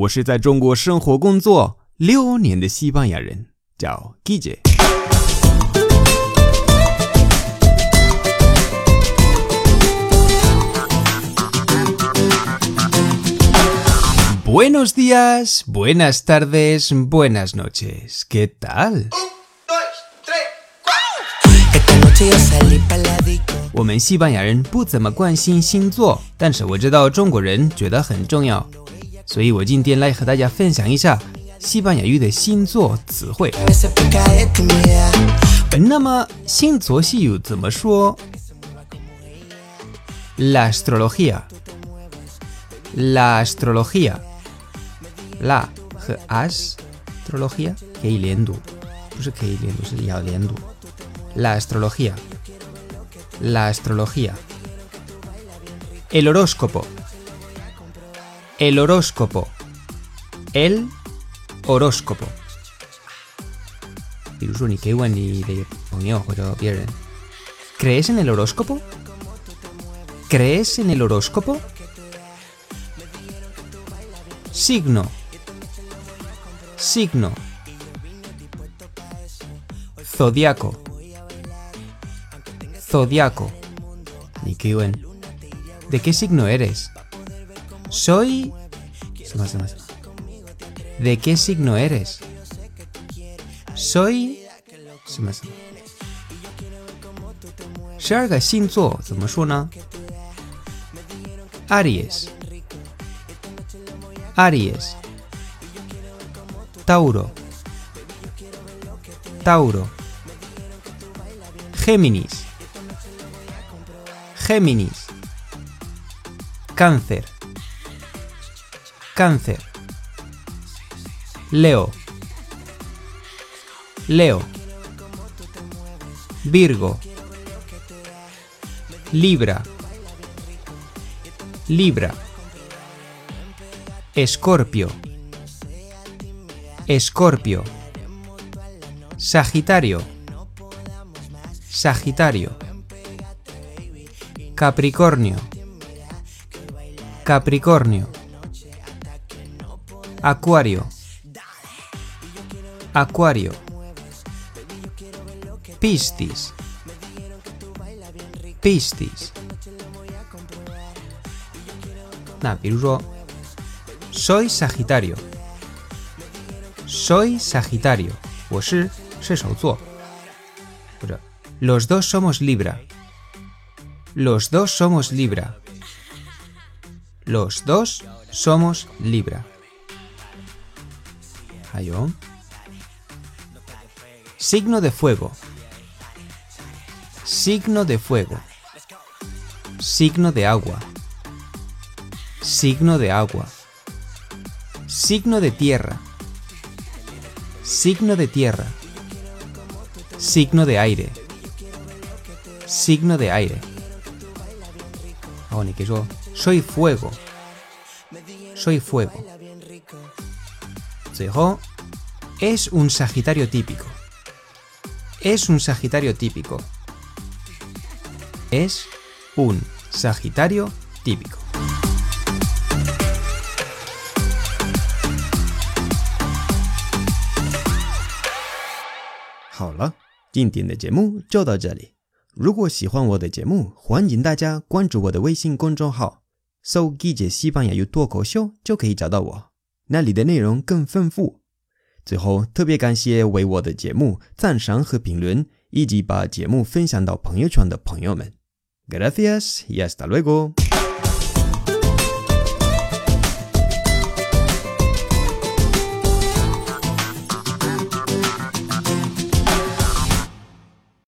我是在中国生活工作六年的西班牙人，叫 Guille。Buenos días, buenas tardes, buenas noches. ¿Qué tal? 我们西班牙人不怎么关心星座，但是我知道中国人觉得很重要，所以我今天来和大家分享一下西班牙语的星座词汇。那么星座西语怎么说？La astrología，la astrología，la 和 astrología 可以连读，不是可以连读，是要连读。La astrología. La astrología. El horóscopo. El horóscopo. El horóscopo. ¿Crees en el horóscopo? ¿Crees en el horóscopo? Signo. Signo. Zodiaco. Zodiaco. Nikiwen. ¿De qué signo eres? Soy... ¿De qué signo eres? Soy... Aries. Aries. Tauro. Tauro. Géminis. Géminis. Cáncer. Cáncer. Leo. Leo. Virgo. Libra. Libra. Escorpio. Escorpio. Sagitario. Sagitario. Capricornio. Capricornio. Acuario. Acuario. Piscis. Piscis. soy Sagitario. Soy Sagitario. Los dos somos Libra. Los dos somos Libra. Los dos somos Libra. Signo de fuego. Signo de fuego. Signo de agua. Signo de agua. Signo de tierra. Signo de tierra. Signo de aire. Signo de aire. Soy fuego. Soy fuego. es un Sagitario típico. Es un Sagitario típico. Es un Sagitario típico. 好了，今天的节目就到这里。如果喜欢我的节目，欢迎大家关注我的微信公众号，搜“季节西班牙语脱口秀”就可以找到我， 那里的内容更丰富。最后，特别感谢为我的节目赞赏和评论，以及把节目分享到朋友圈的朋友们。Gracias y hasta luego。